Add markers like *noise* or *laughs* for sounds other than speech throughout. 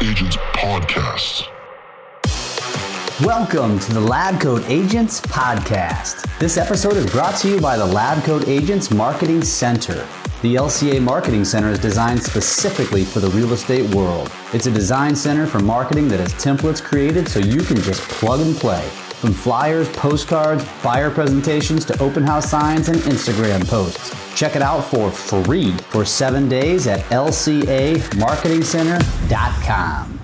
Agents Podcast. Welcome to the Lab Coat Agents Podcast. This episode is brought to you by the Lab Coat Agents Marketing Center. The LCA Marketing Center is designed specifically for the real estate world. It's a design center for marketing that has templates created so you can just plug and play. From flyers, postcards, buyer presentations to open house signs and Instagram posts. Check it out for free for seven days at lcamarketingcenter.com.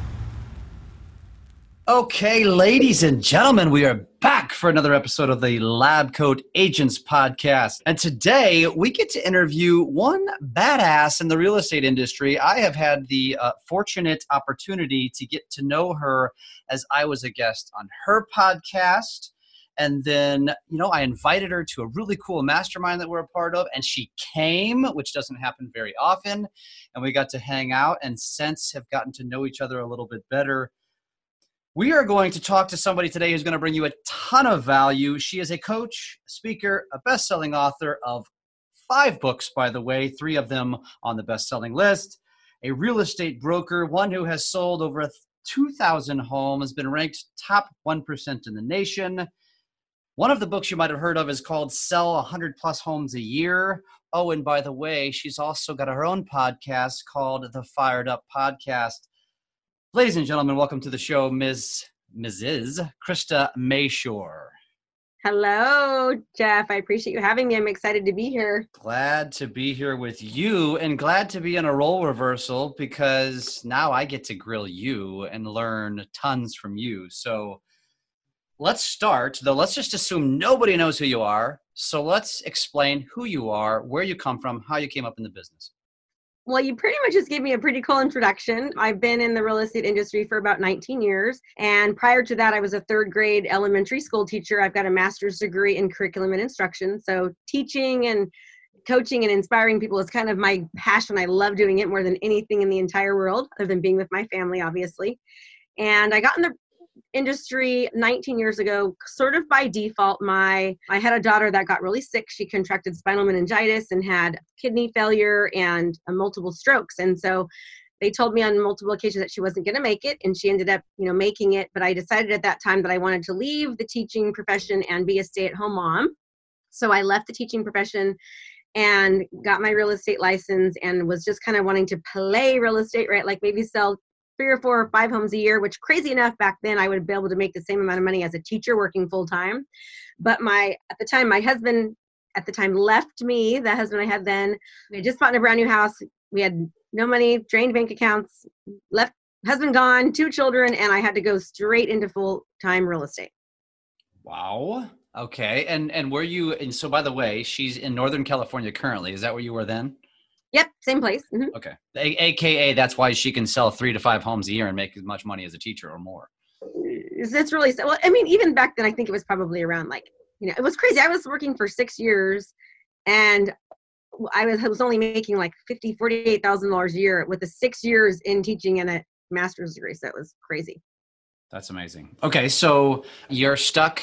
Okay, ladies and gentlemen, we are back for another episode of the Lab Coat Agents podcast. And today we get to interview one badass in the real estate industry. I have had the uh, fortunate opportunity to get to know her as I was a guest on her podcast. And then, you know, I invited her to a really cool mastermind that we're a part of, and she came, which doesn't happen very often. And we got to hang out and since have gotten to know each other a little bit better. We are going to talk to somebody today who's going to bring you a ton of value. She is a coach, speaker, a best selling author of five books, by the way, three of them on the best selling list, a real estate broker, one who has sold over 2,000 homes, been ranked top 1% in the nation. One of the books you might have heard of is called Sell 100 Plus Homes a Year. Oh, and by the way, she's also got her own podcast called The Fired Up Podcast. Ladies and gentlemen, welcome to the show, Ms. Mrs. Krista Mashore. Hello, Jeff. I appreciate you having me. I'm excited to be here. Glad to be here with you and glad to be in a role reversal because now I get to grill you and learn tons from you. So let's start, though, let's just assume nobody knows who you are. So let's explain who you are, where you come from, how you came up in the business. Well, you pretty much just gave me a pretty cool introduction. I've been in the real estate industry for about 19 years. And prior to that, I was a third grade elementary school teacher. I've got a master's degree in curriculum and instruction. So teaching and coaching and inspiring people is kind of my passion. I love doing it more than anything in the entire world, other than being with my family, obviously. And I got in the industry 19 years ago sort of by default my i had a daughter that got really sick. She contracted spinal meningitis and had kidney failure and uh, multiple strokes. And so they told me on multiple occasions that she wasn't going to make it and she ended up you know making it. But i decided at that time that i wanted to leave the teaching profession and be a stay-at-home mom. So i left the teaching profession and got my real estate license and was just kind of wanting to play real estate right? Like maybe sell three or four or five homes a year, which crazy enough back then I would be able to make the same amount of money as a teacher working full time. But my at the time my husband at the time left me, the husband I had then. We had just bought a brand new house. We had no money, drained bank accounts, left husband gone, two children, and I had to go straight into full time real estate. Wow. Okay. And and were you and so by the way, she's in Northern California currently. Is that where you were then? Yep, same place. Mm-hmm. Okay. A- AKA, that's why she can sell three to five homes a year and make as much money as a teacher or more. It's really well. I mean, even back then, I think it was probably around like you know, it was crazy. I was working for six years, and I was, I was only making like fifty, forty-eight thousand dollars a year with the six years in teaching and a master's degree. So it was crazy. That's amazing. Okay, so you're stuck,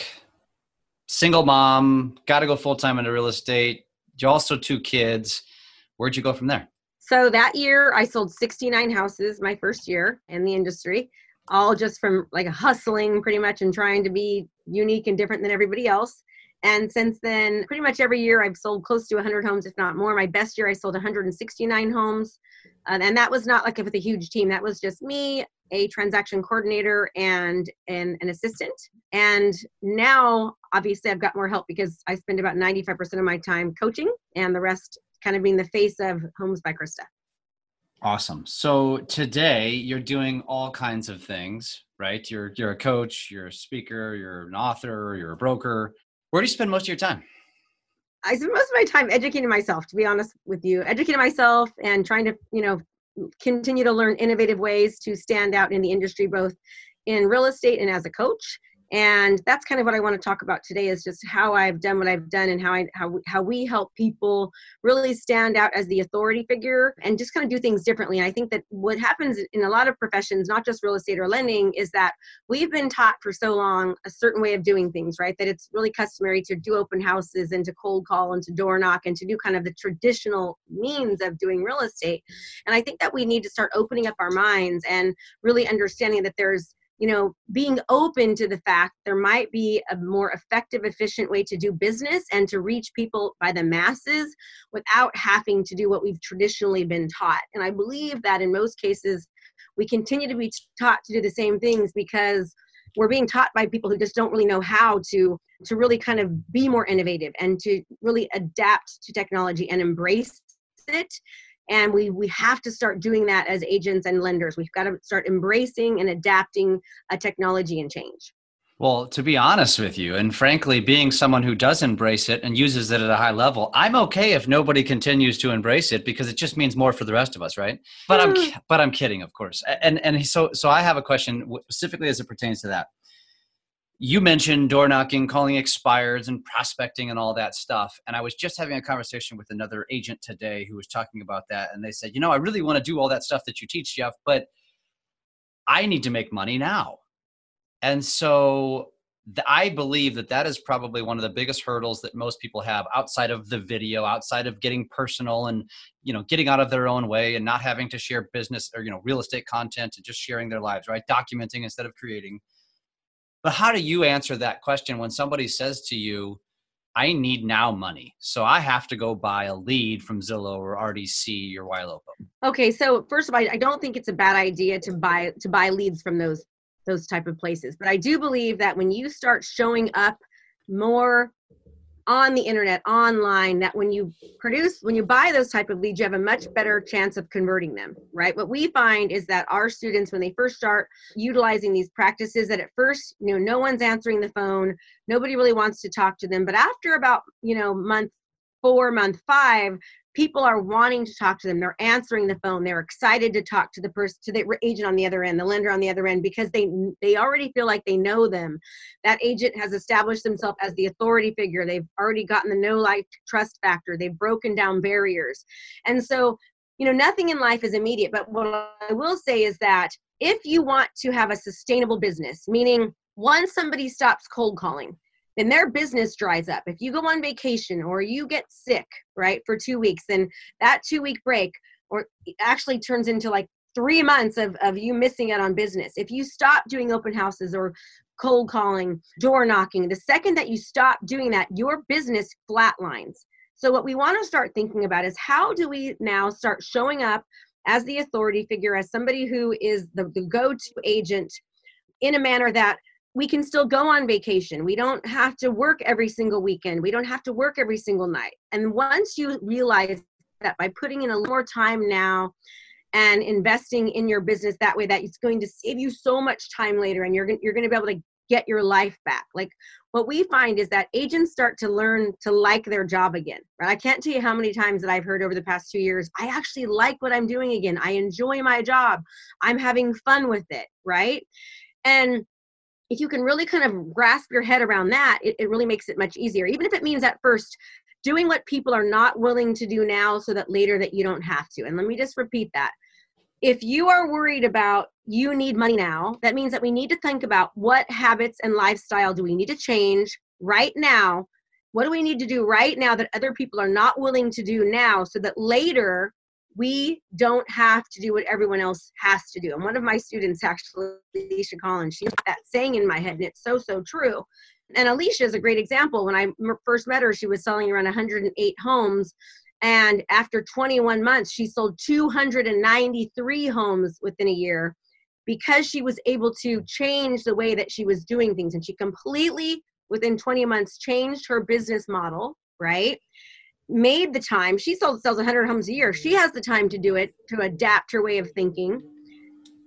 single mom, got to go full time into real estate. You also two kids where'd you go from there? So that year, I sold 69 houses my first year in the industry, all just from like hustling pretty much and trying to be unique and different than everybody else. And since then, pretty much every year I've sold close to 100 homes, if not more. My best year, I sold 169 homes. Uh, and that was not like with a huge team. That was just me, a transaction coordinator, and an, an assistant. And now, obviously, I've got more help because I spend about 95% of my time coaching and the rest kind of being the face of Homes by Krista. Awesome. So today you're doing all kinds of things, right? You're you're a coach, you're a speaker, you're an author, you're a broker. Where do you spend most of your time? I spend most of my time educating myself, to be honest with you, educating myself and trying to, you know, continue to learn innovative ways to stand out in the industry, both in real estate and as a coach and that's kind of what i want to talk about today is just how i've done what i've done and how i how, how we help people really stand out as the authority figure and just kind of do things differently. And i think that what happens in a lot of professions not just real estate or lending is that we've been taught for so long a certain way of doing things right? That it's really customary to do open houses and to cold call and to door knock and to do kind of the traditional means of doing real estate. And i think that we need to start opening up our minds and really understanding that there's you know being open to the fact there might be a more effective efficient way to do business and to reach people by the masses without having to do what we've traditionally been taught. And i believe that in most cases we continue to be taught to do the same things because we're being taught by people who just don't really know how to to really kind of be more innovative and to really adapt to technology and embrace it and we we have to start doing that as agents and lenders we've got to start embracing and adapting a technology and change well, to be honest with you, and frankly, being someone who does embrace it and uses it at a high level, I'm okay if nobody continues to embrace it because it just means more for the rest of us, right? But I'm hmm. but I'm kidding, of course. And and so so I have a question specifically as it pertains to that. You mentioned door knocking, calling expireds, and prospecting and all that stuff. And I was just having a conversation with another agent today who was talking about that, and they said, you know, I really want to do all that stuff that you teach, Jeff, but I need to make money now and so the, I believe that that is probably one of the biggest hurdles that most people have outside of the video, outside of getting personal and you know getting out of their own way and not having to share business or you know real estate content and just sharing their lives, right? Documenting instead of creating. But how do you answer that question when somebody says to you, I need now money. So I have to go buy a lead from Zillow or RDC or Ylopo. Okay, so first of all, I don't think it's a bad idea to buy to buy leads from those those type of places but i do believe that when you start showing up more on the internet online that when you produce when you buy those type of leads you have a much better chance of converting them right? What we find is that our students when they first start utilizing these practices that at first you know no one's answering the phone nobody really wants to talk to them but after about you know month four month five people are wanting to talk to them. They're answering the phone. They're excited to talk to the person to the agent on the other end the lender on the other end because they they already feel like they know them. That agent has established themselves as the authority figure. They've already gotten the no like trust factor. They've broken down barriers. And so you know nothing in life is immediate but what i will say is that if you want to have a sustainable business meaning once somebody stops cold calling then their business dries up. If you go on vacation or you get sick, right, for two weeks, then that two week break or actually turns into like three months of, of you missing out on business. If you stop doing open houses or cold calling, door knocking, the second that you stop doing that, your business flatlines. So, what we want to start thinking about is how do we now start showing up as the authority figure, as somebody who is the, the go to agent in a manner that we can still go on vacation. We don't have to work every single weekend. We don't have to work every single night. And once you realize that by putting in a little more time now and investing in your business that way, that it's going to save you so much time later and you're, you're going to be able to get your life back. Like what we find is that agents start to learn to like their job again. Right? I can't tell you how many times that I've heard over the past two years, I actually like what I'm doing again. I enjoy my job. I'm having fun with it. Right. And if you can really kind of grasp your head around that, it, it really makes it much easier. Even if it means at first doing what people are not willing to do now so that later that you don't have to. And let me just repeat that. If you are worried about you need money now, that means that we need to think about what habits and lifestyle do we need to change right now? What do we need to do right now that other people are not willing to do now so that later we don't have to do what everyone else has to do. And one of my students, actually, Alicia Collins, she that saying in my head, and it's so, so true. And Alicia is a great example. When I first met her, she was selling around 108 homes. And after 21 months, she sold 293 homes within a year because she was able to change the way that she was doing things. And she completely, within 20 months, changed her business model, right? Made the time she sells, sells 100 homes a year she has the time to do it to adapt her way of thinking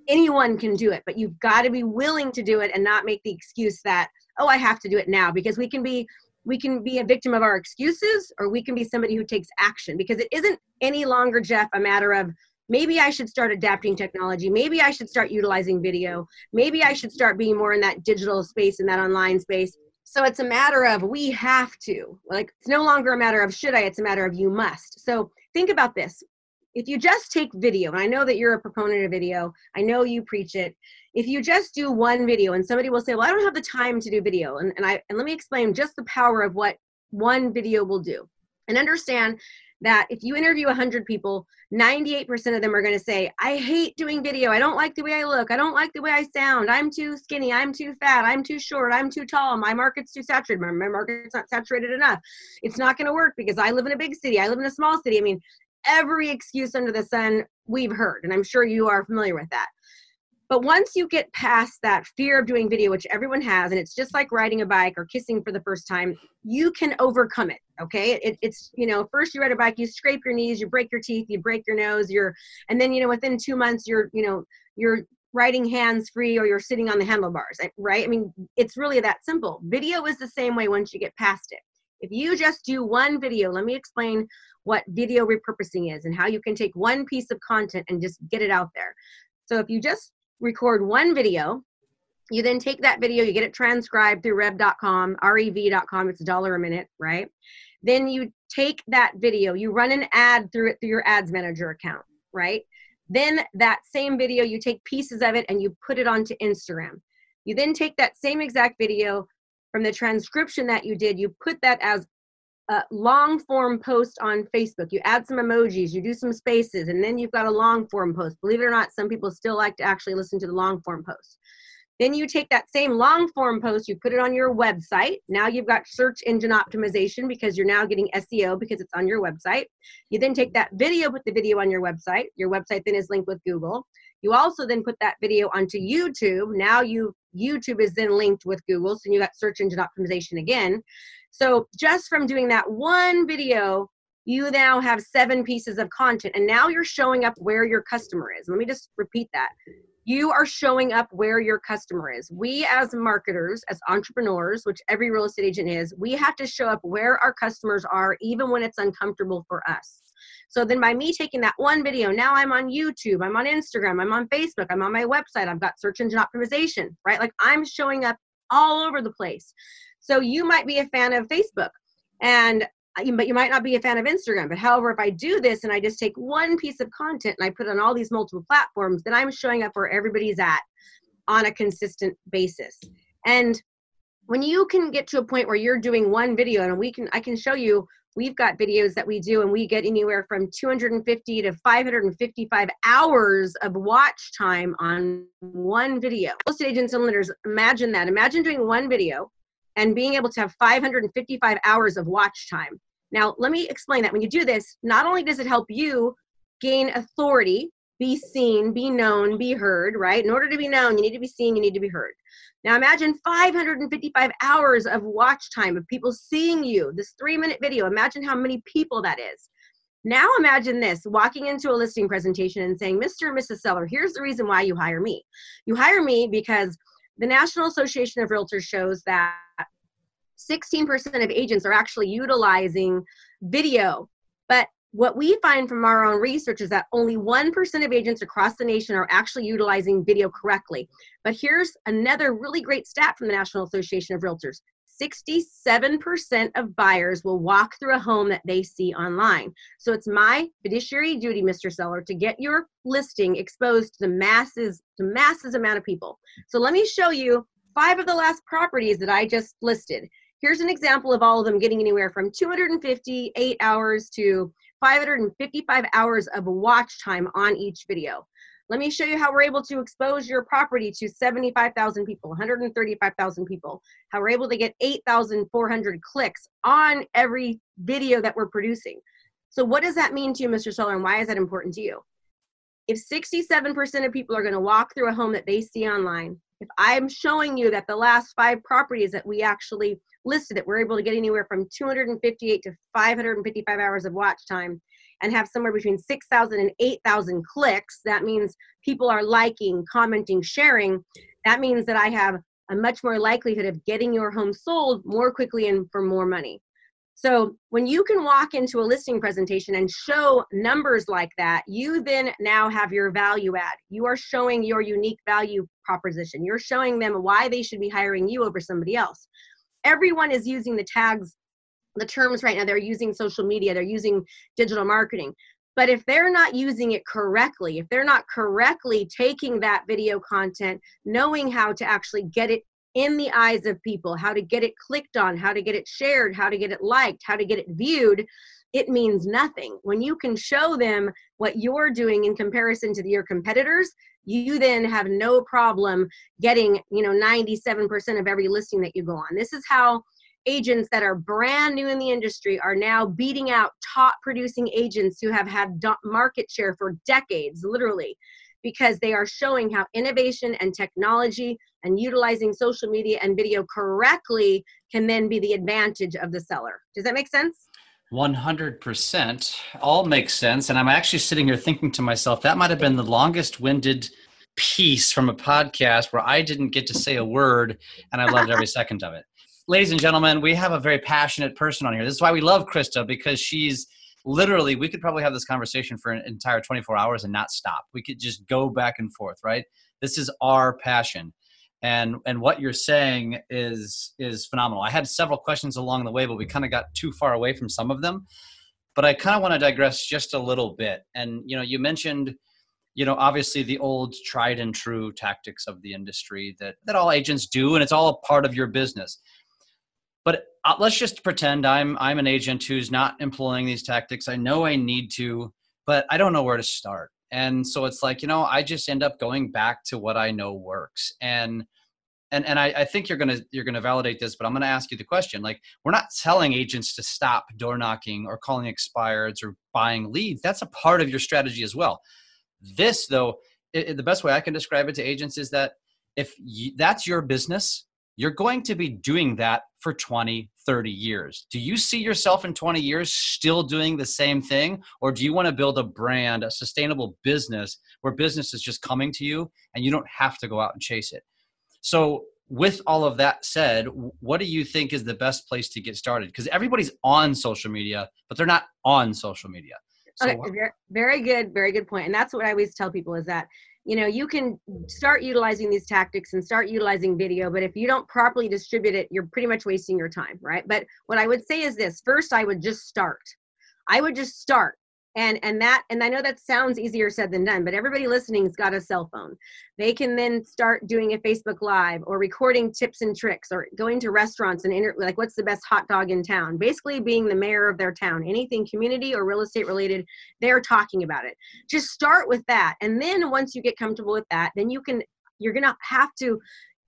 anyone can do it but you've got to be willing to do it and not make the excuse that oh i have to do it now because we can be we can be a victim of our excuses or we can be somebody who takes action because it isn't any longer jeff a matter of maybe I should start adapting technology. Maybe I should start utilizing video. Maybe I should start being more in that digital space and that online space. So it's a matter of we have to. Like it's no longer a matter of should I, it's a matter of you must. So think about this. If you just take video, and I know that you're a proponent of video, I know you preach it. If you just do one video and somebody will say, Well, I don't have the time to do video, and, and I and let me explain just the power of what one video will do. And understand that if you interview 100 people, 98% of them are going to say, I hate doing video. I don't like the way I look. I don't like the way I sound. I'm too skinny. I'm too fat. I'm too short. I'm too tall. My market's too saturated. My, my market's not saturated enough. It's not going to work because I live in a big city. I live in a small city. I mean, every excuse under the sun we've heard, and I'm sure you are familiar with that. But once you get past that fear of doing video, which everyone has, and it's just like riding a bike or kissing for the first time, you can overcome it. Okay. It, it's, you know, first you ride a bike, you scrape your knees, you break your teeth, you break your nose, you're, and then, you know, within two months, you're, you know, you're riding hands free or you're sitting on the handlebars, eh, right? I mean, it's really that simple. Video is the same way once you get past it. If you just do one video, let me explain what video repurposing is and how you can take one piece of content and just get it out there. So if you just record one video. You then take that video, you get it transcribed through rev.com, rev.com, it's a dollar a minute, right? Then you take that video, you run an ad through it through your ads manager account, right? Then that same video, you take pieces of it and you put it onto Instagram. You then take that same exact video from the transcription that you did, you put that as a long form post on Facebook. You add some emojis, you do some spaces, and then you've got a long form post. Believe it or not, some people still like to actually listen to the long form post. Then you take that same long form post, you put it on your website. Now you've got search engine optimization because you're now getting SEO because it's on your website. You then take that video, put the video on your website. Your website then is linked with Google. You also then put that video onto YouTube. Now you YouTube is then linked with Google, so you got search engine optimization again. So just from doing that one video, you now have seven pieces of content and now you're showing up where your customer is. Let me just repeat that. You are showing up where your customer is. We, as marketers, as entrepreneurs, which every real estate agent is, we have to show up where our customers are, even when it's uncomfortable for us. So then, by me taking that one video, now I'm on YouTube, I'm on Instagram, I'm on Facebook, I'm on my website, I've got search engine optimization, right? Like I'm showing up all over the place. So you might be a fan of Facebook and uh, but you might not be a fan of Instagram. But however, if I do this and I just take one piece of content and I put it on all these multiple platforms, then I'm showing up where everybody's at on a consistent basis. And when you can get to a point where you're doing one video and we can I can show you we've got videos that we do and we get anywhere from 250 to 555 hours of watch time on one video. Estate agents and lenders, imagine that. Imagine doing one video and being able to have 555 hours of watch time. Now, let me explain that. When you do this, not only does it help you gain authority, be seen, be known, be heard, right? In order to be known, you need to be seen, you need to be heard. Now, imagine 555 hours of watch time of people seeing you, this three minute video. Imagine how many people that is. Now, imagine this walking into a listing presentation and saying, Mr. and Mrs. Seller, here's the reason why you hire me. You hire me because the National Association of Realtors shows that 16% of agents are actually utilizing video. But what we find from our own research is that only 1% of agents across the nation are actually utilizing video correctly. But here's another really great stat from the National Association of Realtors 67% of buyers will walk through a home that they see online. So it's my fiduciary duty, Mr. Seller, to get your listing exposed to the masses, to masses amount of people. So let me show you five of the last properties that I just listed. Here's an example of all of them getting anywhere from 258 hours to 555 hours of watch time on each video. Let me show you how we're able to expose your property to 75,000 people, 135,000 people, how we're able to get 8,400 clicks on every video that we're producing. So what does that mean to you, Mr. Seller, and why is that important to you? If 67% of people are going to walk through a home that they see online, if I'm showing you that the last five properties that we actually listed it, we're able to get anywhere from 258 to 555 hours of watch time and have somewhere between 6,000 and 8,000 clicks, that means people are liking, commenting, sharing. That means that I have a much more likelihood of getting your home sold more quickly and for more money. So when you can walk into a listing presentation and show numbers like that, you then now have your value add. You are showing your unique value proposition. You're showing them why they should be hiring you over somebody else. Everyone is using the tags, the terms right now. They're using social media, they're using digital marketing. But if they're not using it correctly, if they're not correctly taking that video content, knowing how to actually get it in the eyes of people, how to get it clicked on, how to get it shared, how to get it liked, how to get it viewed, it means nothing. When you can show them what you're doing in comparison to your competitors, you then have no problem getting, you know, 97% of every listing that you go on. This is how agents that are brand new in the industry are now beating out top producing agents who have had market share for decades, literally, because they are showing how innovation and technology and utilizing social media and video correctly can then be the advantage of the seller. Does that make sense? 100% all makes sense. And I'm actually sitting here thinking to myself, that might have been the longest winded piece from a podcast where I didn't get to say a word and I loved every *laughs* second of it ladies and gentlemen, we have a very passionate person on here. This is why we love Krista because she's literally, we could probably have this conversation for an entire 24 hours and not stop. We could just go back and forth, right? This is our passion. And, and what you're saying is is phenomenal. I had several questions along the way, but we kind of got too far away from some of them. But I kind of want to digress just a little bit. And you know, you mentioned you know obviously the old tried and true tactics of the industry that that all agents do and it's all a part of your business uh, let's just pretend I'm I'm an agent who's not employing these tactics. I know I need to, but I don't know where to start. And so it's like you know I just end up going back to what I know works. And and and I, I think you're gonna you're gonna validate this, but I'm gonna ask you the question. Like we're not telling agents to stop door knocking or calling expireds or buying leads. That's a part of your strategy as well. This though, it, the best way I can describe it to agents is that if you, that's your business you're going to be doing that for 20, 30 years. Do you see yourself in 20 years still doing the same thing? Or do you want to build a brand, a sustainable business where business is just coming to you and you don't have to go out and chase it? So, with all of that said, what do you think is the best place to get started? Because everybody's on social media, but they're not on social media. So, okay, very good, very good point. And that's what I always tell people is that you know you can start utilizing these tactics and start utilizing video but if you don't properly distribute it you're pretty much wasting your time right? But what i would say is this. First i would just start. I would just start and and that and i know that sounds easier said than done but everybody listening's got a cell phone. They can then start doing a facebook live or recording tips and tricks or going to restaurants and inter- like what's the best hot dog in town? Basically being the mayor of their town. Anything community or real estate related they're talking about it. Just start with that. And then once you get comfortable with that then you can you're gonna have to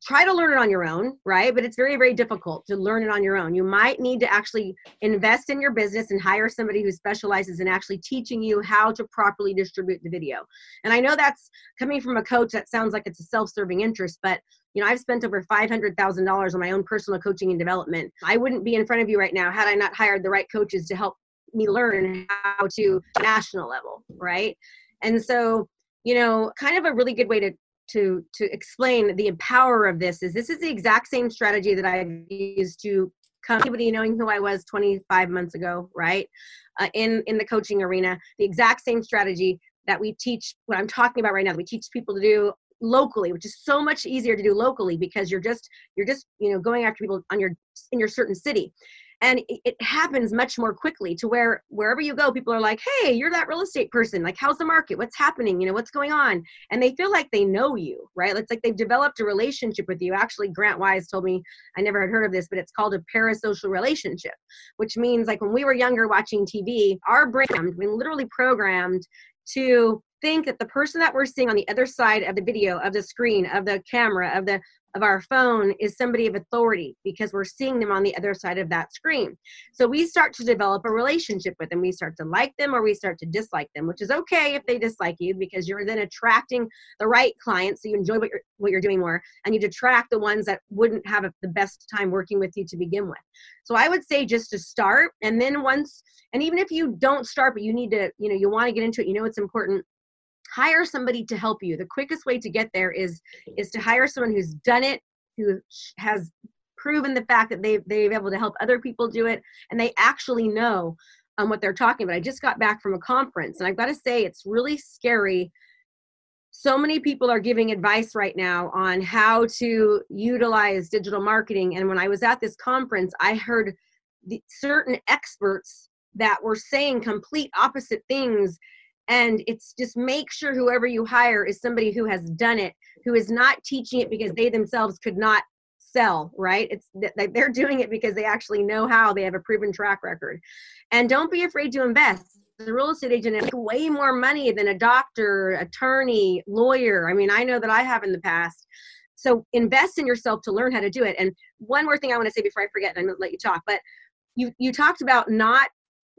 try to learn it on your own, right? But it's very, very difficult to learn it on your own. You might need to actually invest in your business and hire somebody who specializes in actually teaching you how to properly distribute the video. And I know that's coming from a coach that sounds like it's a self-serving interest, but you know, I've spent over $500,000 on my own personal coaching and development. I wouldn't be in front of you right now had I not hired the right coaches to help me learn how to national level, right? And so, you know, kind of a really good way to to to explain the power of this is this is the exact same strategy that I've used to come anybody knowing who I was 25 months ago, right? Uh, in in the coaching arena, the exact same strategy that we teach what I'm talking about right now. That we teach people to do locally, which is so much easier to do locally because you're just you're just you know going after people on your in your certain city and it happens much more quickly to where wherever you go people are like hey you're that real estate person. Like how's the market? What's happening? You know what's going on? And they feel like they know you right? It's like they've developed a relationship with you. Actually grant wise told me i never had heard of this but it's called a parasocial relationship which means like when we were younger watching tv our brain we literally programmed to think that the person that we're seeing on the other side of the video of the screen of the camera of the of our phone is somebody of authority because we're seeing them on the other side of that screen. So we start to develop a relationship with them. We start to like them or we start to dislike them, which is okay if they dislike you because you're then attracting the right clients so you enjoy what you're what you're doing more and you detract the ones that wouldn't have the best time working with you to begin with. So I would say just to start and then once and even if you don't start but you need to, you know, you want to get into it, you know it's important hire somebody to help you. The quickest way to get there is is to hire someone who's done it who has proven the fact that they've they've able to help other people do it and they actually know um, what they're talking about. I just got back from a conference and i've got to say it's really scary. So many people are giving advice right now on how to utilize digital marketing and when i was at this conference i heard the, certain experts that were saying complete opposite things and it's just make sure whoever you hire is somebody who has done it who is not teaching it because they themselves could not sell right? It's like they're doing it because they actually know how they have a proven track record. And don't be afraid to invest. The real estate agent has way more money than a doctor attorney lawyer. I mean i know that i have in the past. So invest in yourself to learn how to do it. And one more thing i want to say before i forget and i'm going to let you talk but you you talked about not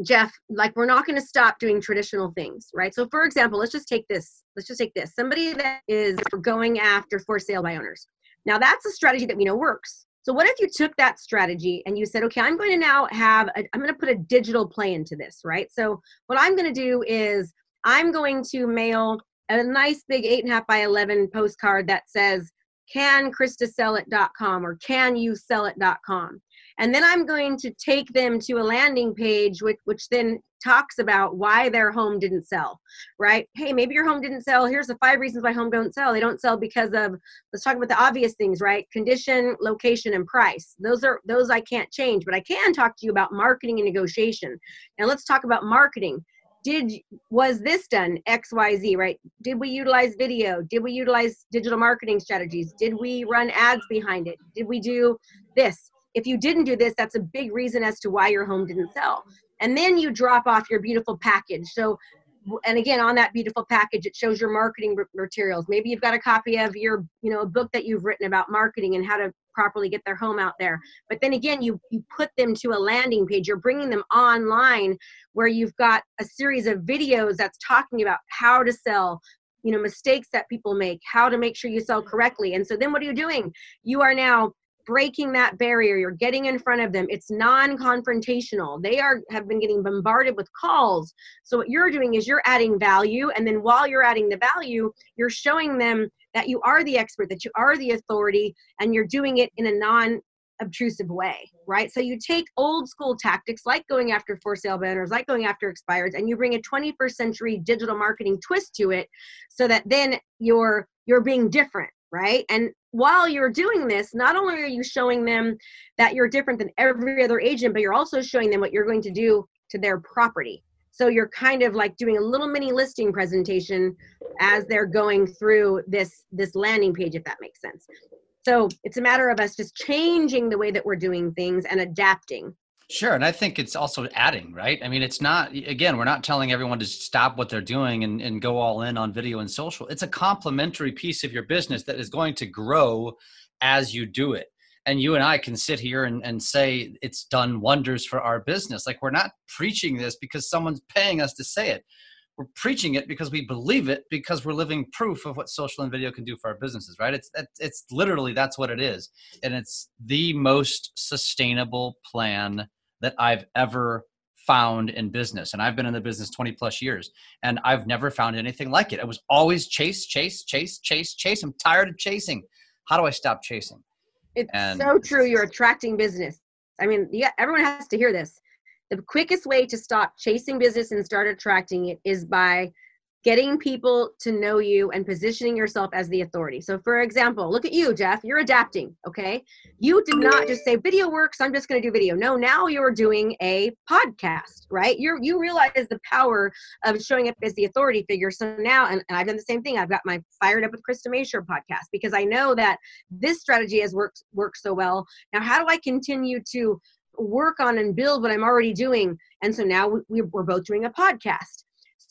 Jeff, like we're not going to stop doing traditional things, right? So, for example, let's just take this. Let's just take this. Somebody that is going after for sale by owners. Now, that's a strategy that we know works. So, what if you took that strategy and you said, okay, I'm going to now have, i am going to put a digital play into this, right? So, what I'm going to do is I'm going to mail a nice big eight and a half by 11 postcard that says, can Krista sell it.com or can you sell it.com and then i'm going to take them to a landing page which, which then talks about why their home didn't sell right? Hey maybe your home didn't sell. Here's the five reasons why home don't sell. They don't sell because of let's talk about the obvious things right? Condition location and price. Those are those i can't change but i can talk to you about marketing and negotiation. And let's talk about marketing. Did was this done xyz right? Did we utilize video? Did we utilize digital marketing strategies? Did we run ads behind it? Did we do this if you didn't do this, that's a big reason as to why your home didn't sell. And then you drop off your beautiful package. So, and again, on that beautiful package, it shows your marketing materials. Maybe you've got a copy of your, you know, a book that you've written about marketing and how to properly get their home out there. But then again, you you put them to a landing page. You're bringing them online where you've got a series of videos that's talking about how to sell, you know mistakes that people make how to make sure you sell correctly and so then what are you doing you are now breaking that barrier you're getting in front of them it's non-confrontational they are have been getting bombarded with calls so what you're doing is you're adding value and then while you're adding the value you're showing them that you are the expert that you are the authority and you're doing it in a non obtrusive way, right? So you take old school tactics like going after for sale by owners, like going after expireds, and you bring a 21st century digital marketing twist to it so that then you're you're being different, right? And while you're doing this, not only are you showing them that you're different than every other agent, but you're also showing them what you're going to do to their property. So you're kind of like doing a little mini listing presentation as they're going through this this landing page if that makes sense. So it's a matter of us just changing the way that we're doing things and adapting. Sure. And I think it's also adding, right? I mean, it's not, again, we're not telling everyone to stop what they're doing and, and go all in on video and social. It's a complementary piece of your business that is going to grow as you do it. And you and I can sit here and, and say it's done wonders for our business. Like we're not preaching this because someone's paying us to say it. We're preaching it because we believe it because we're living proof of what social and video can do for our businesses, right? It's, it's literally that's what it is. And it's the most sustainable plan that I've ever found in business. And I've been in the business 20 plus years and I've never found anything like it. It was always chase, chase, chase, chase, chase. I'm tired of chasing. How do I stop chasing? It's and so true. You're attracting business. I mean, yeah, everyone has to hear this. The quickest way to stop chasing business and start attracting it is by getting people to know you and positioning yourself as the authority. So, for example, look at you, Jeff. You're adapting, okay? You did not just say video works. I'm just to do video. No, now you're doing a podcast, right? You you realize the power of showing up as the authority figure. So now, and, and I've done the same thing. I've got my Fired Up with Krista Mashore podcast because I know that this strategy has worked worked so well. Now, how do I continue to work on and build what I'm already doing? And so now we, we're both doing a podcast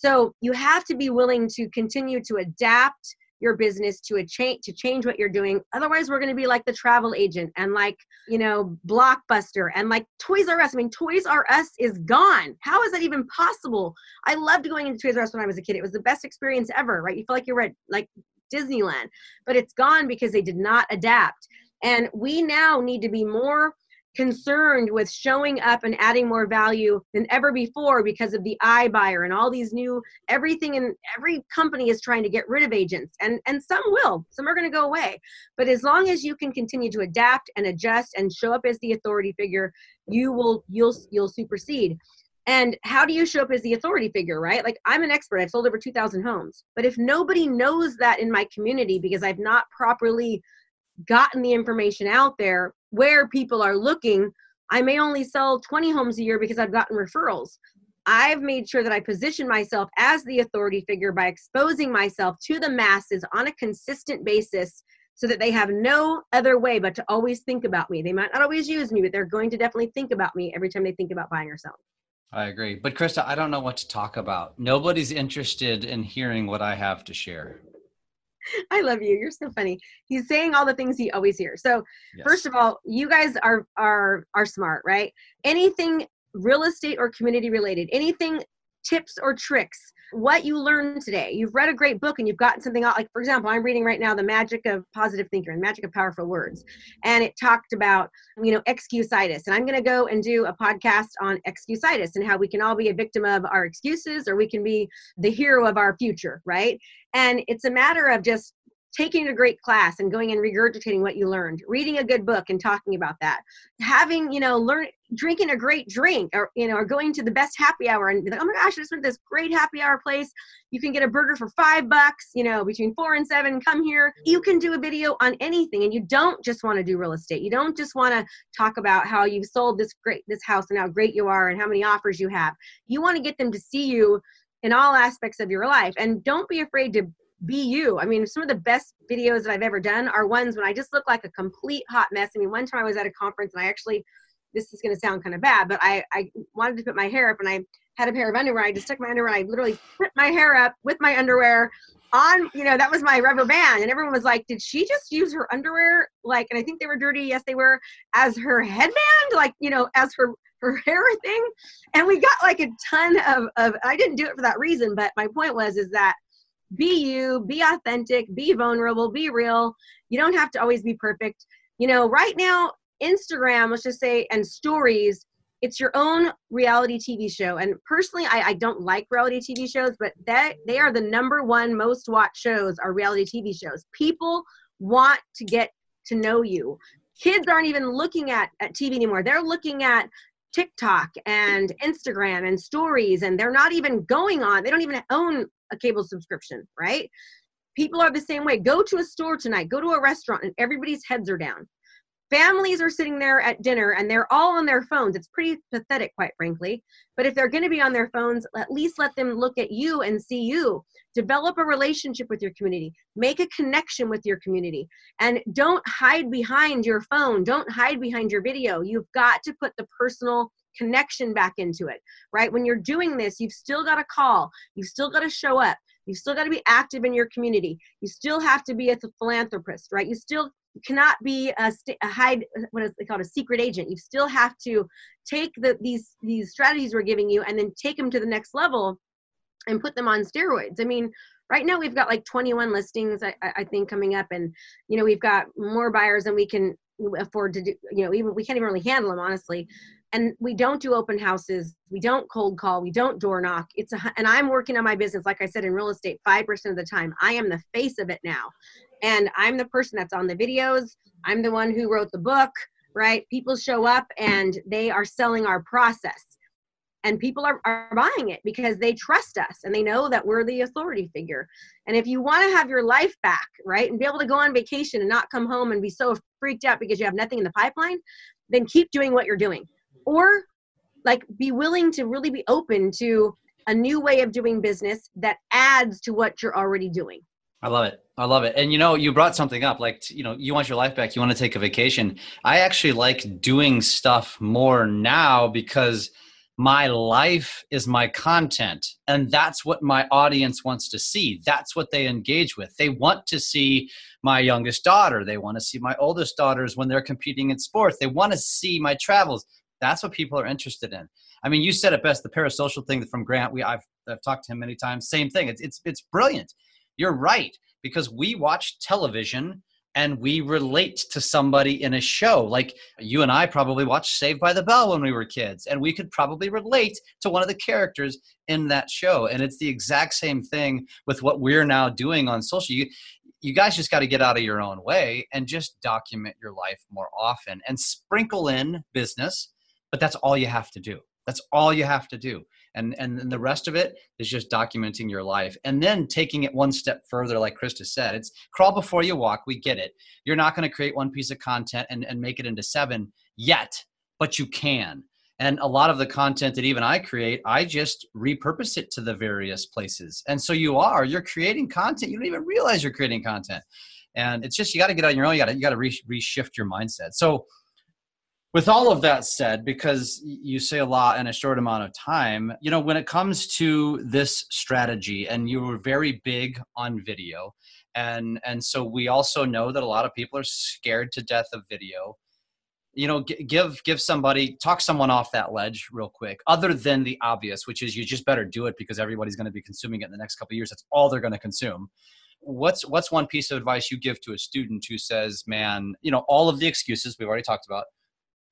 so you have to be willing to continue to adapt your business to a change to change what you're doing. Otherwise we're going to be like the travel agent and like you know blockbuster and like toys r us. I mean toys r us is gone. How is that even possible? I loved going into toys r us when i was a kid. It was the best experience ever right? You feel like you're at like disneyland but it's gone because they did not adapt. And we now need to be more concerned with showing up and adding more value than ever before because of the iBuyer and all these new everything and every company is trying to get rid of agents and and some will some are going to go away but as long as you can continue to adapt and adjust and show up as the authority figure you will you'll you'll supersede and how do you show up as the authority figure, right? Like I'm an expert, I've sold over 2,000 homes. But if nobody knows that in my community because I've not properly gotten the information out there where people are looking, I may only sell 20 homes a year because I've gotten referrals. I've made sure that I position myself as the authority figure by exposing myself to the masses on a consistent basis so that they have no other way but to always think about me. They might not always use me, but they're going to definitely think about me every time they think about buying or selling. I agree. But Krista, I don't know what to talk about. Nobody's interested in hearing what I have to share. *laughs* I love you. You're so funny. He's saying all the things he always hears. So, yes. first of all, you guys are are are smart, right? Anything real estate or community related, anything tips or tricks what you learned today. You've read a great book and you've gotten something out. Like, for example, I'm reading right now The Magic of Positive Thinker and Magic of Powerful Words. And it talked about, you know, excusitis. And I'm going to go and do a podcast on excusitis and how we can all be a victim of our excuses or we can be the hero of our future, right? And it's a matter of just taking a great class and going and regurgitating what you learned reading a good book and talking about that having you know learn drinking a great drink or you know or going to the best happy hour and be like oh my gosh i just went to this great happy hour place. You can get a burger for five bucks you know between four and seven come here. You can do a video on anything and you don't just want to do real estate. You don't just want to talk about how you've sold this great this house and how great you are and how many offers you have. You want to get them to see you in all aspects of your life and don't be afraid to be you. I mean, some of the best videos that I've ever done are ones when I just look like a complete hot mess. I mean, one time I was at a conference and I actually, this is going to sound kind of bad, but I, I wanted to put my hair up and I had a pair of underwear. I just took my underwear and I literally put my hair up with my underwear on, you know, that was my rubber band. And everyone was like, did she just use her underwear? Like, and I think they were dirty. Yes, they were as her headband, like, you know, as her her *laughs* hair thing and we got like a ton of, of i didn't do it for that reason but my point was is that be you, be authentic, be vulnerable, be real. You don't have to always be perfect. You know, right now, Instagram, let's just say, and stories, it's your own reality TV show. And personally, I, I don't like reality TV shows, but that they are the number one most watched shows are reality TV shows. People want to get to know you. Kids aren't even looking at, at TV anymore. They're looking at TikTok and Instagram and stories, and they're not even going on, they don't even own a cable subscription, right? People are the same way. Go to a store tonight, go to a restaurant, and everybody's heads are down. Families are sitting there at dinner and they're all on their phones. It's pretty pathetic, quite frankly. But if they're going to be on their phones, at least let them look at you and see you. Develop a relationship with your community. Make a connection with your community. And don't hide behind your phone. Don't hide behind your video. You've got to put the personal connection back into it, right? When you're doing this, you've still got to call, you've still got to show up, you've still got to be active in your community, you still have to be a philanthropist, right? You still cannot be a, a hide what is it called a secret agent. You still have to take the, these these strategies we're giving you and then take them to the next level and put them on steroids. I mean right now we've got like 21 listings I, I think coming up and you know we've got more buyers than we can afford to do you know even we can't even really handle them honestly and we don't do open houses we don't cold call we don't door knock. It's a and i'm working on my business like i said in real estate 5% of the time. I am the face of it now. And i'm the person that's on the videos. I'm the one who wrote the book right? People show up and they are selling our process. And people are, are buying it because they trust us and they know that we're the authority figure. And if you want to have your life back right and be able to go on vacation and not come home and be so freaked out because you have nothing in the pipeline then keep doing what you're doing or like be willing to really be open to a new way of doing business that adds to what you're already doing. I love it. I love it. And you know, you brought something up like, you know, you want your life back, you want to take a vacation. I actually like doing stuff more now because my life is my content and that's what my audience wants to see that's what they engage with they want to see my youngest daughter they want to see my oldest daughters when they're competing in sports they want to see my travels that's what people are interested in. I mean, you said it best. The parasocial thing from Grant. We I've I've talked to him many times. Same thing. It's it's it's brilliant. You're right because we watch television and we relate to somebody in a show. Like you and I probably watched Saved by the Bell when we were kids, and we could probably relate to one of the characters in that show. And it's the exact same thing with what we're now doing on social. You, you guys just got to get out of your own way and just document your life more often and sprinkle in business, but that's all you have to do. That's all you have to do. And and the rest of it is just documenting your life and then taking it one step further like krista said. It's crawl before you walk. We get it. You're not going to create one piece of content and, and make it into seven yet but you can. And a lot of the content that even i create i just repurpose it to the various places. And so you are you're creating content. You don't even realize you're creating content. And it's just you got to get on your own. You got to you got to re- reshift your mindset. So with all of that said because you say a lot in a short amount of time you know when it comes to this strategy and you were very big on video and and so we also know that a lot of people are scared to death of video. You know give give somebody talk someone off that ledge real quick other than the obvious which is you just better do it because everybody's going to be consuming it in the next couple years. That's all they're going to consume. What's what's one piece of advice you give to a student who says man you know all of the excuses we've already talked about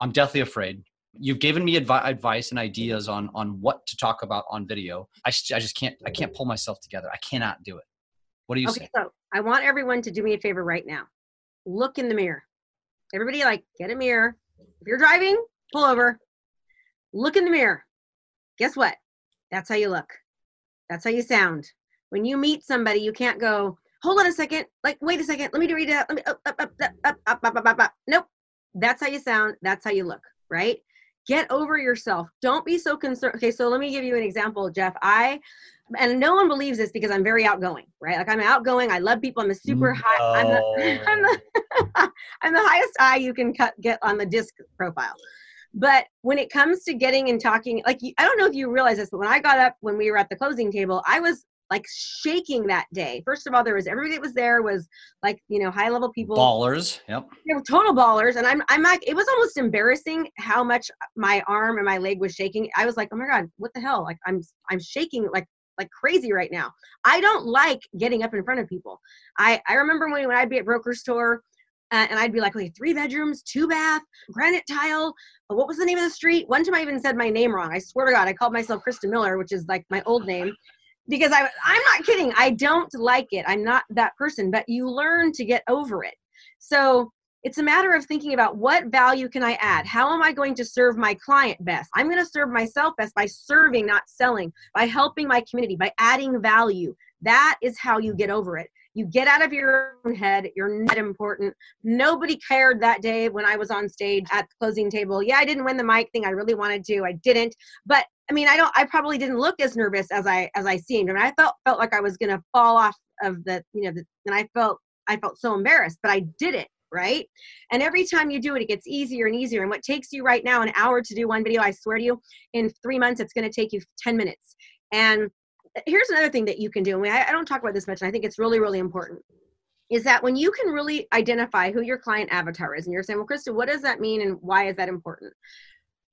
I'm deathly afraid. You've given me advi- advice and ideas on on what to talk about on video. I, I just can't I can't pull myself together. I cannot do it. What do you saying? okay, say? So I want everyone to do me a favor right now. Look in the mirror. Everybody, like, get a mirror. If you're driving, pull over. Look in the mirror. Guess what? That's how you look. That's how you sound. When you meet somebody, you can't go, hold on a second. Like, wait a second. Let me read it. Let me up, up, up, up, up, up, up, up, up. Nope. That's how you sound. That's how you look, right? Get over yourself. Don't be so concerned. Okay, so let me give you an example, Jeff. I and no one believes this because I'm very outgoing, right? Like I'm outgoing. I love people. I'm a super no. high. I'm the, *laughs* I'm the, oh. *laughs* I'm the highest I you can cut, get on the disc profile. But when it comes to getting and talking, like I don't know if you realize this, but when I got up when we were at the closing table, I was like shaking that day. First of all, there was everybody that was there was like, you know, high level people. Ballers. Yep. They were total ballers. And I'm I'm like, it was almost embarrassing how much my arm and my leg was shaking. I was like, oh my God, what the hell? Like I'm I'm shaking like like crazy right now. I don't like getting up in front of people. I, I remember when, when I'd be at broker store uh, and I'd be like, okay, three bedrooms, two bath, granite tile. What was the name of the street? One time I even said my name wrong. I swear to God, I called myself Krista Miller, which is like my old name because I I'm not kidding. I don't like it. I'm not that person, but you learn to get over it. So it's a matter of thinking about what value can I add? How am I going to serve my client best? I'm going to serve myself best by serving, not selling, by helping my community, by adding value. That is how you get over it. You get out of your own head. You're not important. Nobody cared that day when I was on stage at the closing table. Yeah, I didn't win the mic thing. I really wanted to. I didn't. But I mean, I don't. I probably didn't look as nervous as I as I seemed. and I felt felt like I was gonna fall off of the you know, the, and I felt I felt so embarrassed, but I did it right? And every time you do it, it gets easier and easier. And what takes you right now an hour to do one video, I swear to you, in three months, it's to take you 10 minutes. And uh, here's another thing that you can do. And I, I don't talk about this much, and I think it's really, really important. Is that when you can really identify who your client avatar is, and you're saying, Well, Krista, what does that mean and why is that important?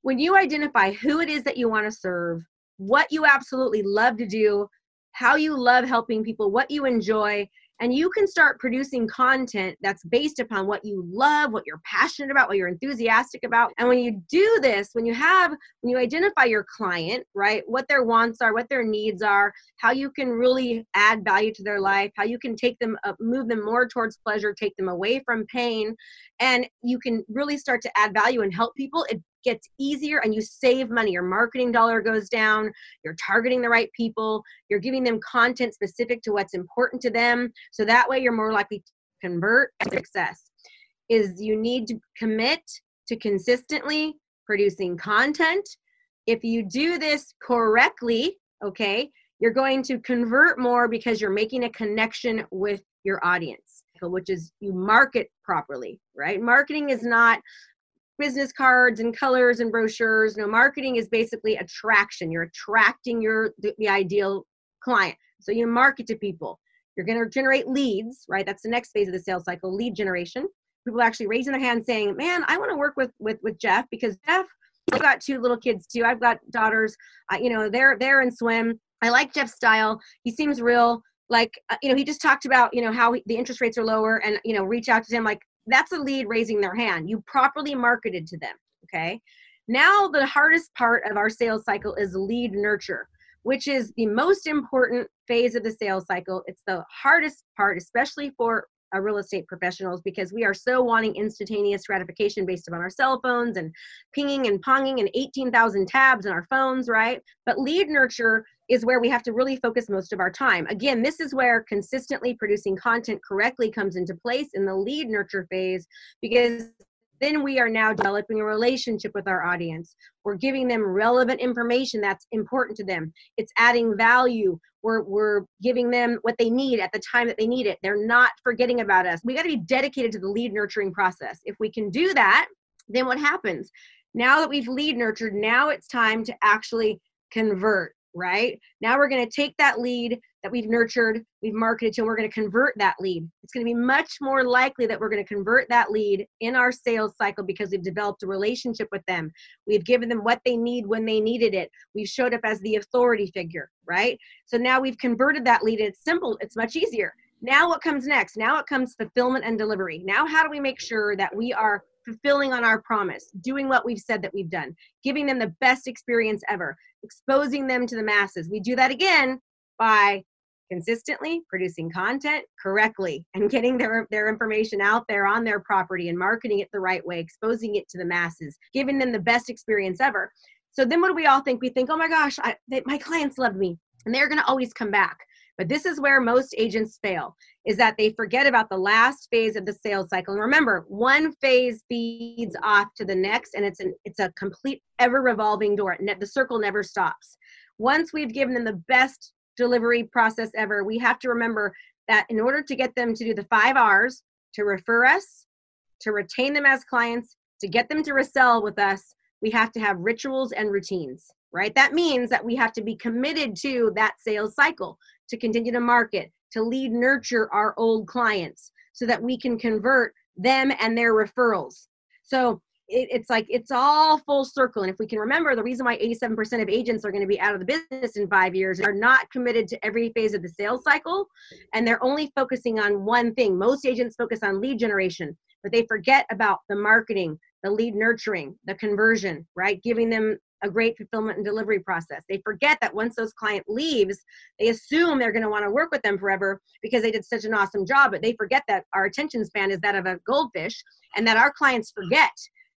When you identify who it is that you want to serve, what you absolutely love to do, how you love helping people, what you enjoy, and you can start producing content that's based upon what you love, what you're passionate about, what you're enthusiastic about. And when you do this, when you have, when you identify your client, right, what their wants are, what their needs are, how you can really add value to their life, how you can take them, uh, move them more towards pleasure, take them away from pain, and you can really start to add value and help people, it gets easier and you save money. Your marketing dollar goes down, you're targeting the right people, you're giving them content specific to what's important to them. So that way you're more likely to convert success. Is you need to commit to consistently producing content. If you do this correctly, okay, you're going to convert more because you're making a connection with your audience, which is you market properly, right? Marketing is not business cards and colors and brochures. No, marketing is basically attraction. You're attracting your the, the ideal client. So you market to people. You're going to generate leads, right? That's the next phase of the sales cycle, lead generation. People actually raising their hand saying, "Man, I want to work with with with Jeff because Jeff, I've got two little kids too. I've got daughters. Uh, you know, they're they're in swim. I like Jeff's style. He seems real like uh, you know he just talked about you know how he, the interest rates are lower and you know reach out to them like that's a lead raising their hand. You properly marketed to them okay? Now the hardest part of our sales cycle is lead nurture which is the most important phase of the sales cycle. It's the hardest part especially for uh, real estate professionals because we are so wanting instantaneous gratification based upon our cell phones and pinging and ponging and 18,000 tabs in our phones, right? But lead nurture is where we have to really focus most of our time. Again, this is where consistently producing content correctly comes into place in the lead nurture phase because then we are now developing a relationship with our audience. We're giving them relevant information that's important to them. It's adding value. We're, we're giving them what they need at the time that they need it. They're not forgetting about us. We got to be dedicated to the lead nurturing process. If we can do that, then what happens? Now that we've lead nurtured, now it's time to actually convert right? Now we're going to take that lead that we've nurtured, we've marketed to, and we're going to convert that lead. It's going to be much more likely that we're going to convert that lead in our sales cycle because we've developed a relationship with them. We've given them what they need when they needed it. We've showed up as the authority figure, right? So now we've converted that lead. It's simple, it's much easier. Now what comes next? Now it comes fulfillment and delivery. Now how do we make sure that we are fulfilling on our promise, doing what we've said that we've done, giving them the best experience ever, exposing them to the masses. We do that again by consistently producing content correctly *laughs* and getting their, their information out there on their property and marketing it the right way, exposing it to the masses, giving them the best experience ever. So then what do we all think? We think, oh my gosh, I, they, my clients love me and they're going to always come back. But this is where most agents fail is that they forget about the last phase of the sales cycle. And remember, one phase feeds off to the next and it's an it's a complete ever revolving door. The circle never stops. Once we've given them the best delivery process ever, we have to remember that in order to get them to do the 5 Rs, to refer us, to retain them as clients, to get them to resell with us, we have to have rituals and routines right? That means that we have to be committed to that sales cycle to continue to market, to lead nurture our old clients so that we can convert them and their referrals. So it, it's like it's all full circle. And if we can remember, the reason why 87% of agents are going to be out of the business in five years are not committed to every phase of the sales cycle and they're only focusing on one thing. Most agents focus on lead generation, but they forget about the marketing, the lead nurturing, the conversion, right? Giving them a great fulfillment and delivery process. They forget that once those client leaves, they assume they're going to want to work with them forever because they did such an awesome job, but they forget that our attention span is that of a goldfish and that our clients forget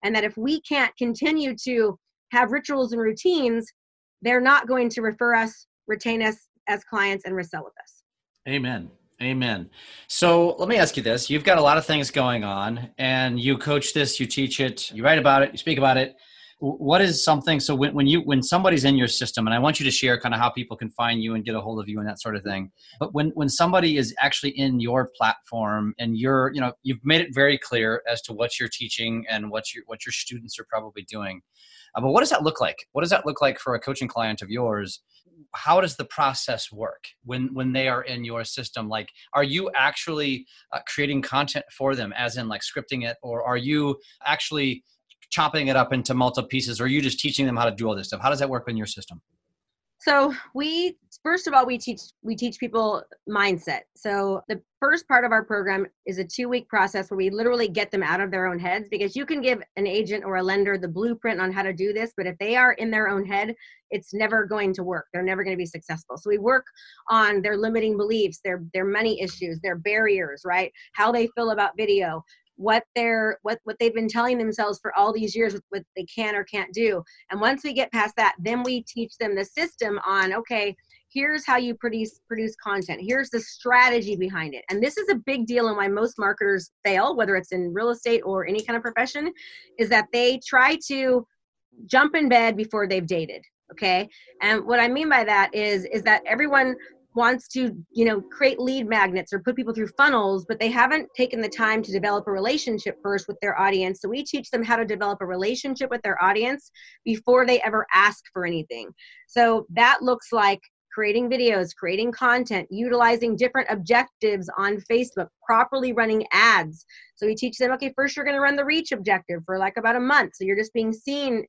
and that if we can't continue to have rituals and routines, they're not going to refer us, retain us as clients and resell with us. Amen. Amen. So let me ask you this. You've got a lot of things going on and you coach this, you teach it, you write about it, you speak about it what is something so when, when you when somebody's in your system and i want you to share kind of how people can find you and get a hold of you and that sort of thing but when when somebody is actually in your platform and you're you know you've made it very clear as to what you're teaching and what your what your students are probably doing uh, but what does that look like? What does that look like for a coaching client of yours? How does the process work when when they are in your system? Like are you actually uh, creating content for them as in like scripting it or are you actually chopping it up into multiple pieces or are you just teaching them how to do all this stuff? How does that work in your system? So we first of all we teach we teach people mindset. So the first part of our program is a two week process where we literally get them out of their own heads because you can give an agent or a lender the blueprint on how to do this but if they are in their own head it's never going to work. They're never going to be successful. So we work on their limiting beliefs their their money issues their barriers right? How they feel about video what they're what what they've been telling themselves for all these years with what they can or can't do. And once we get past that then we teach them the system on okay here's how you produce produce content. Here's the strategy behind it. And this is a big deal and why most marketers fail whether it's in real estate or any kind of profession is that they try to jump in bed before they've dated okay? And what i mean by that is is that everyone wants to you know create lead magnets or put people through funnels but they haven't taken the time to develop a relationship first with their audience. So we teach them how to develop a relationship with their audience before they ever ask for anything. So that looks like creating videos creating content utilizing different objectives on facebook properly running ads. So we teach them okay first you're going to run the reach objective for like about a month. So you're just being seen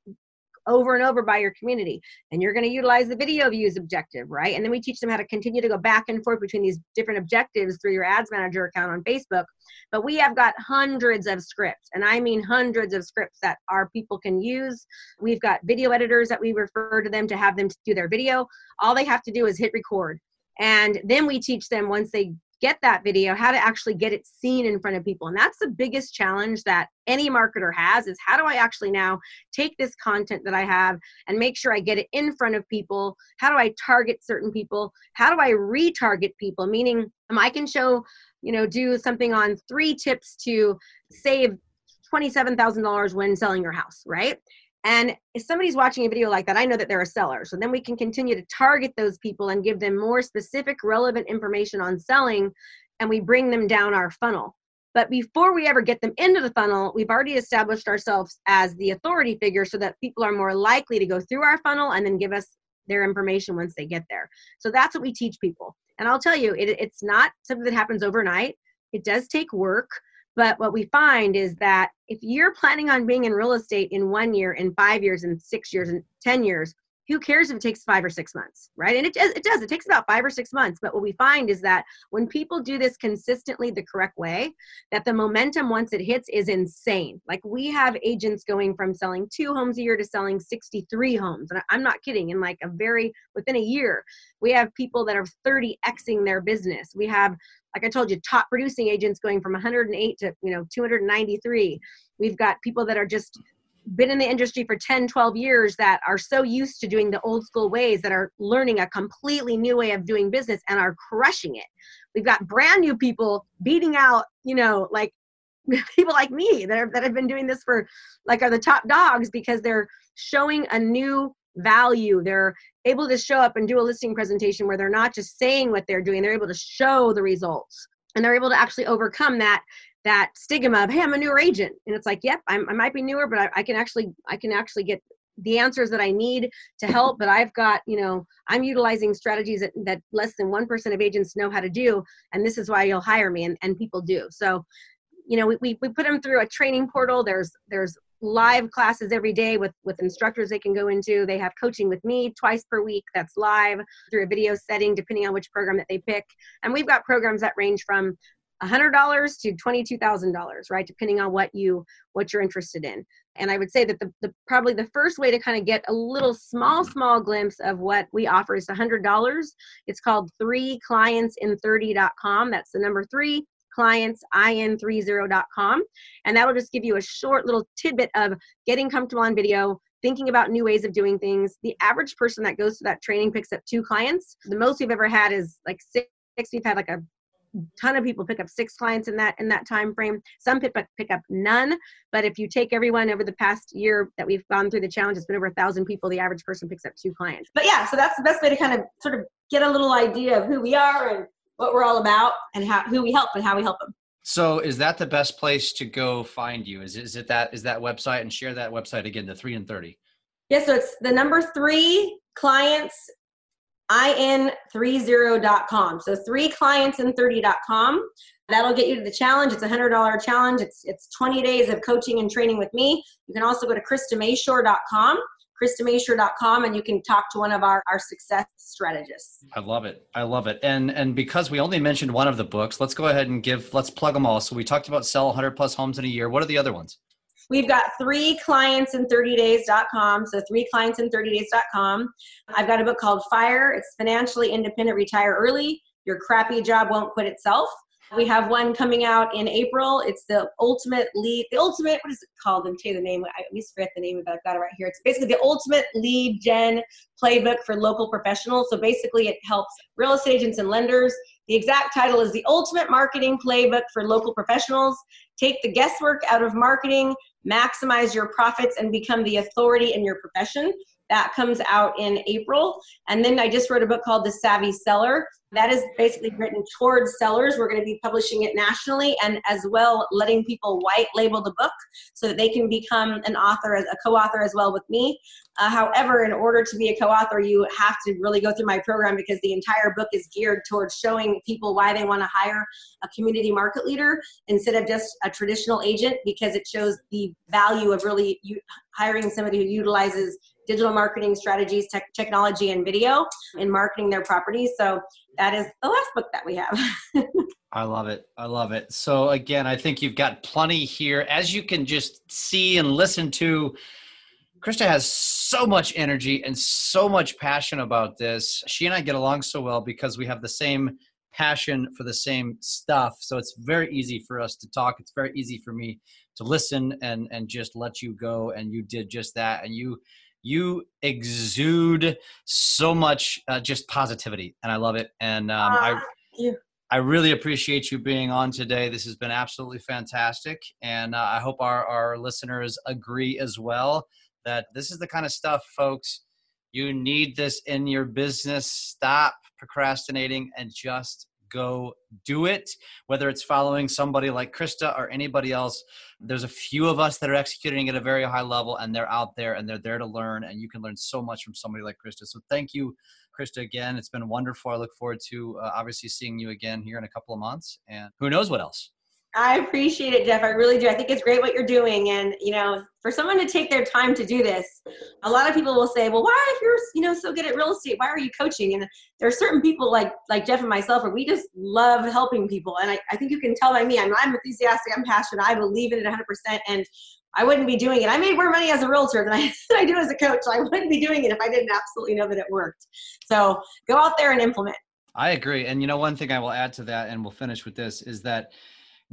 over and over by your community. And you're going to utilize the video views objective, right? And then we teach them how to continue to go back and forth between these different objectives through your ads manager account on Facebook. But we have got hundreds of scripts, and I mean hundreds of scripts that our people can use. We've got video editors that we refer to them to have them do their video. All they have to do is hit record. And then we teach them once they get that video how to actually get it seen in front of people. And that's the biggest challenge that any marketer has is how do i actually now take this content that i have and make sure i get it in front of people? How do i target certain people? How do i retarget people? Meaning um, i can show you know do something on three tips to save $27000 when selling your house right and if somebody's watching a video like that, I know that they're a seller. So then we can continue to target those people and give them more specific, relevant information on selling, and we bring them down our funnel. But before we ever get them into the funnel, we've already established ourselves as the authority figure so that people are more likely to go through our funnel and then give us their information once they get there. So that's what we teach people. And I'll tell you, it, it's not something that happens overnight. It does take work. But what we find is that if you're planning on being in real estate in one year, in five years, in six years, in 10 years, who cares if it takes five or six months, right? And it, it does, it takes about five or six months. But what we find is that when people do this consistently the correct way, that the momentum once it hits is insane. Like we have agents going from selling two homes a year to selling 63 homes. And I'm not kidding, in like a very, within a year, we have people that are 30xing their business. We have like I told you, top producing agents going from 108 to you know 293. We've got people that are just been in the industry for 10 12 years that are so used to doing the old school ways that are learning a completely new way of doing business and are crushing it. We've got brand new people beating out you know like *laughs* people like me that, are, that have been doing this for like are the top dogs because they're showing a new value. They're able to show up and do a listing presentation where they're not just saying what they're doing they're able to show the results. And they're able to actually overcome that that stigma of hey i'm a newer agent. And it's like yep I'm, i might be newer but I, I can actually i can actually get the answers that i need to help but i've got you know i'm utilizing strategies that, that less than 1% of agents know how to do and this is why you'll hire me and, and people do. So you know we, we, we put them through a training portal. There's there's live classes every day with with instructors they can go into. They have coaching with me twice per week that's live through a video setting depending on which program that they pick. And we've got programs that range from $100 to $22,000 right depending on what you what you're interested in and i would say that the, the probably the first way to kind of get a little small mm-hmm. small glimpse of what we offer is $100 it's called 3 clients in 30.com that's the number 3 clientsin30.com. And that'll just give you a short little tidbit of getting comfortable on video, thinking about new ways of doing things. The average person that goes to that training picks up two clients. The most we've ever had is like six. We've had like a ton of people pick up six clients in that in that time frame some pick up, pick up none but if you take everyone over the past year that we've gone through the challenge it's been over a thousand people the average person picks up two clients but yeah so that's the best way to kind of sort of get a little idea of who we are and what we're all about and how who we help and how we help them so is that the best place to go find you? Is, is it that is that website and share that website again, the three and thirty? Yes, yeah, so it's the number three clients in30.com. So three clients in 30.com. That'll get you to the challenge. It's a hundred dollar challenge. It's it's 20 days of coaching and training with me. You can also go to KristaMashore.com KristaMashore.com and you can talk to one of our, our success strategists. I love it. I love it. And and because we only mentioned one of the books, let's go ahead and give let's plug them all. So we talked about sell 100 plus homes in a year. What are the other ones? We've got three clients in 30 days.com. So three clients in 30 days.com. I've got a book called Fire. It's financially independent, retire early. Your crappy job won't quit itself. We have one coming out in April. It's the ultimate lead, the ultimate, what is it called? And tell the name. I always forget the name of it. I've got it right here. It's basically the ultimate lead gen playbook for local professionals. So basically, it helps real estate agents and lenders. The exact title is the ultimate marketing playbook for local professionals. Take the guesswork out of marketing, maximize your profits, and become the authority in your profession. That comes out in April. And then I just wrote a book called The Savvy Seller. That is basically written towards sellers. We're going to be publishing it nationally and as well letting people white label the book so that they can become an author, a co author as well with me. Uh, however, in order to be a co author, you have to really go through my program because the entire book is geared towards showing people why they want to hire a community market leader instead of just a traditional agent because it shows the value of really hiring somebody who utilizes digital marketing strategies, tech, technology, and video in marketing their properties. So that is the last book that we have. *laughs* I love it. I love it. So again, I think you've got plenty here. As you can just see and listen to, Krista has so much energy and so much passion about this. She and I get along so well because we have the same passion for the same stuff. So it's very easy for us to talk. It's very easy for me to listen and and just let you go. And you did just that. And you you exude so much uh, just positivity, and I love it. And um, I. I really appreciate you being on today. This has been absolutely fantastic. And uh, I hope our, our listeners agree as well that this is the kind of stuff, folks, you need this in your business. Stop procrastinating and just go do it. Whether it's following somebody like Krista or anybody else, there's a few of us that are executing at a very high level and they're out there and they're there to learn. And you can learn so much from somebody like Krista. So thank you Krista, again. It's been wonderful. I look forward to uh, obviously seeing you again here in a couple of months, and who knows what else. I appreciate it, Jeff. I really do. I think it's great what you're doing, and you know, for someone to take their time to do this, a lot of people will say, "Well, why, if you're you know so good at real estate, why are you coaching?" And there are certain people like like Jeff and myself, where we just love helping people, and I, I think you can tell by me. I'm I'm enthusiastic. I'm passionate. I believe in it 100, percent and I wouldn't be doing it. I made more money as a realtor than I, *laughs* than I do as a coach. So I wouldn't be doing it if I didn't absolutely know that it worked. So go out there and implement. I agree. And you know, one thing I will add to that, and we'll finish with this, is that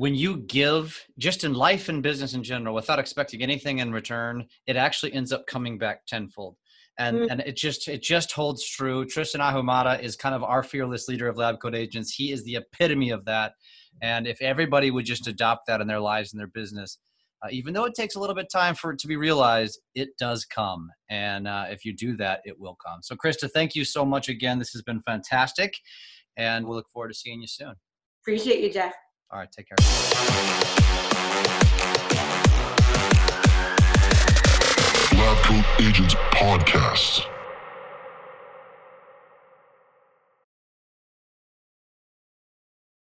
when you give just in life and business in general without expecting anything in return, it actually ends up coming back tenfold. And, mm-hmm. and it just it just holds true. Tristan Ahumada is kind of our fearless leader of Lab Coat Agents. He is the epitome of that. And if everybody would just adopt that in their lives and their business, uh, even though it takes a little bit of time for it to be realized, it does come. And uh, if you do that, it will come. So, Krista, thank you so much again. This has been fantastic. And we'll look forward to seeing you soon. Appreciate you, Jeff. All right, take care. Lab Coat Agents Podcast.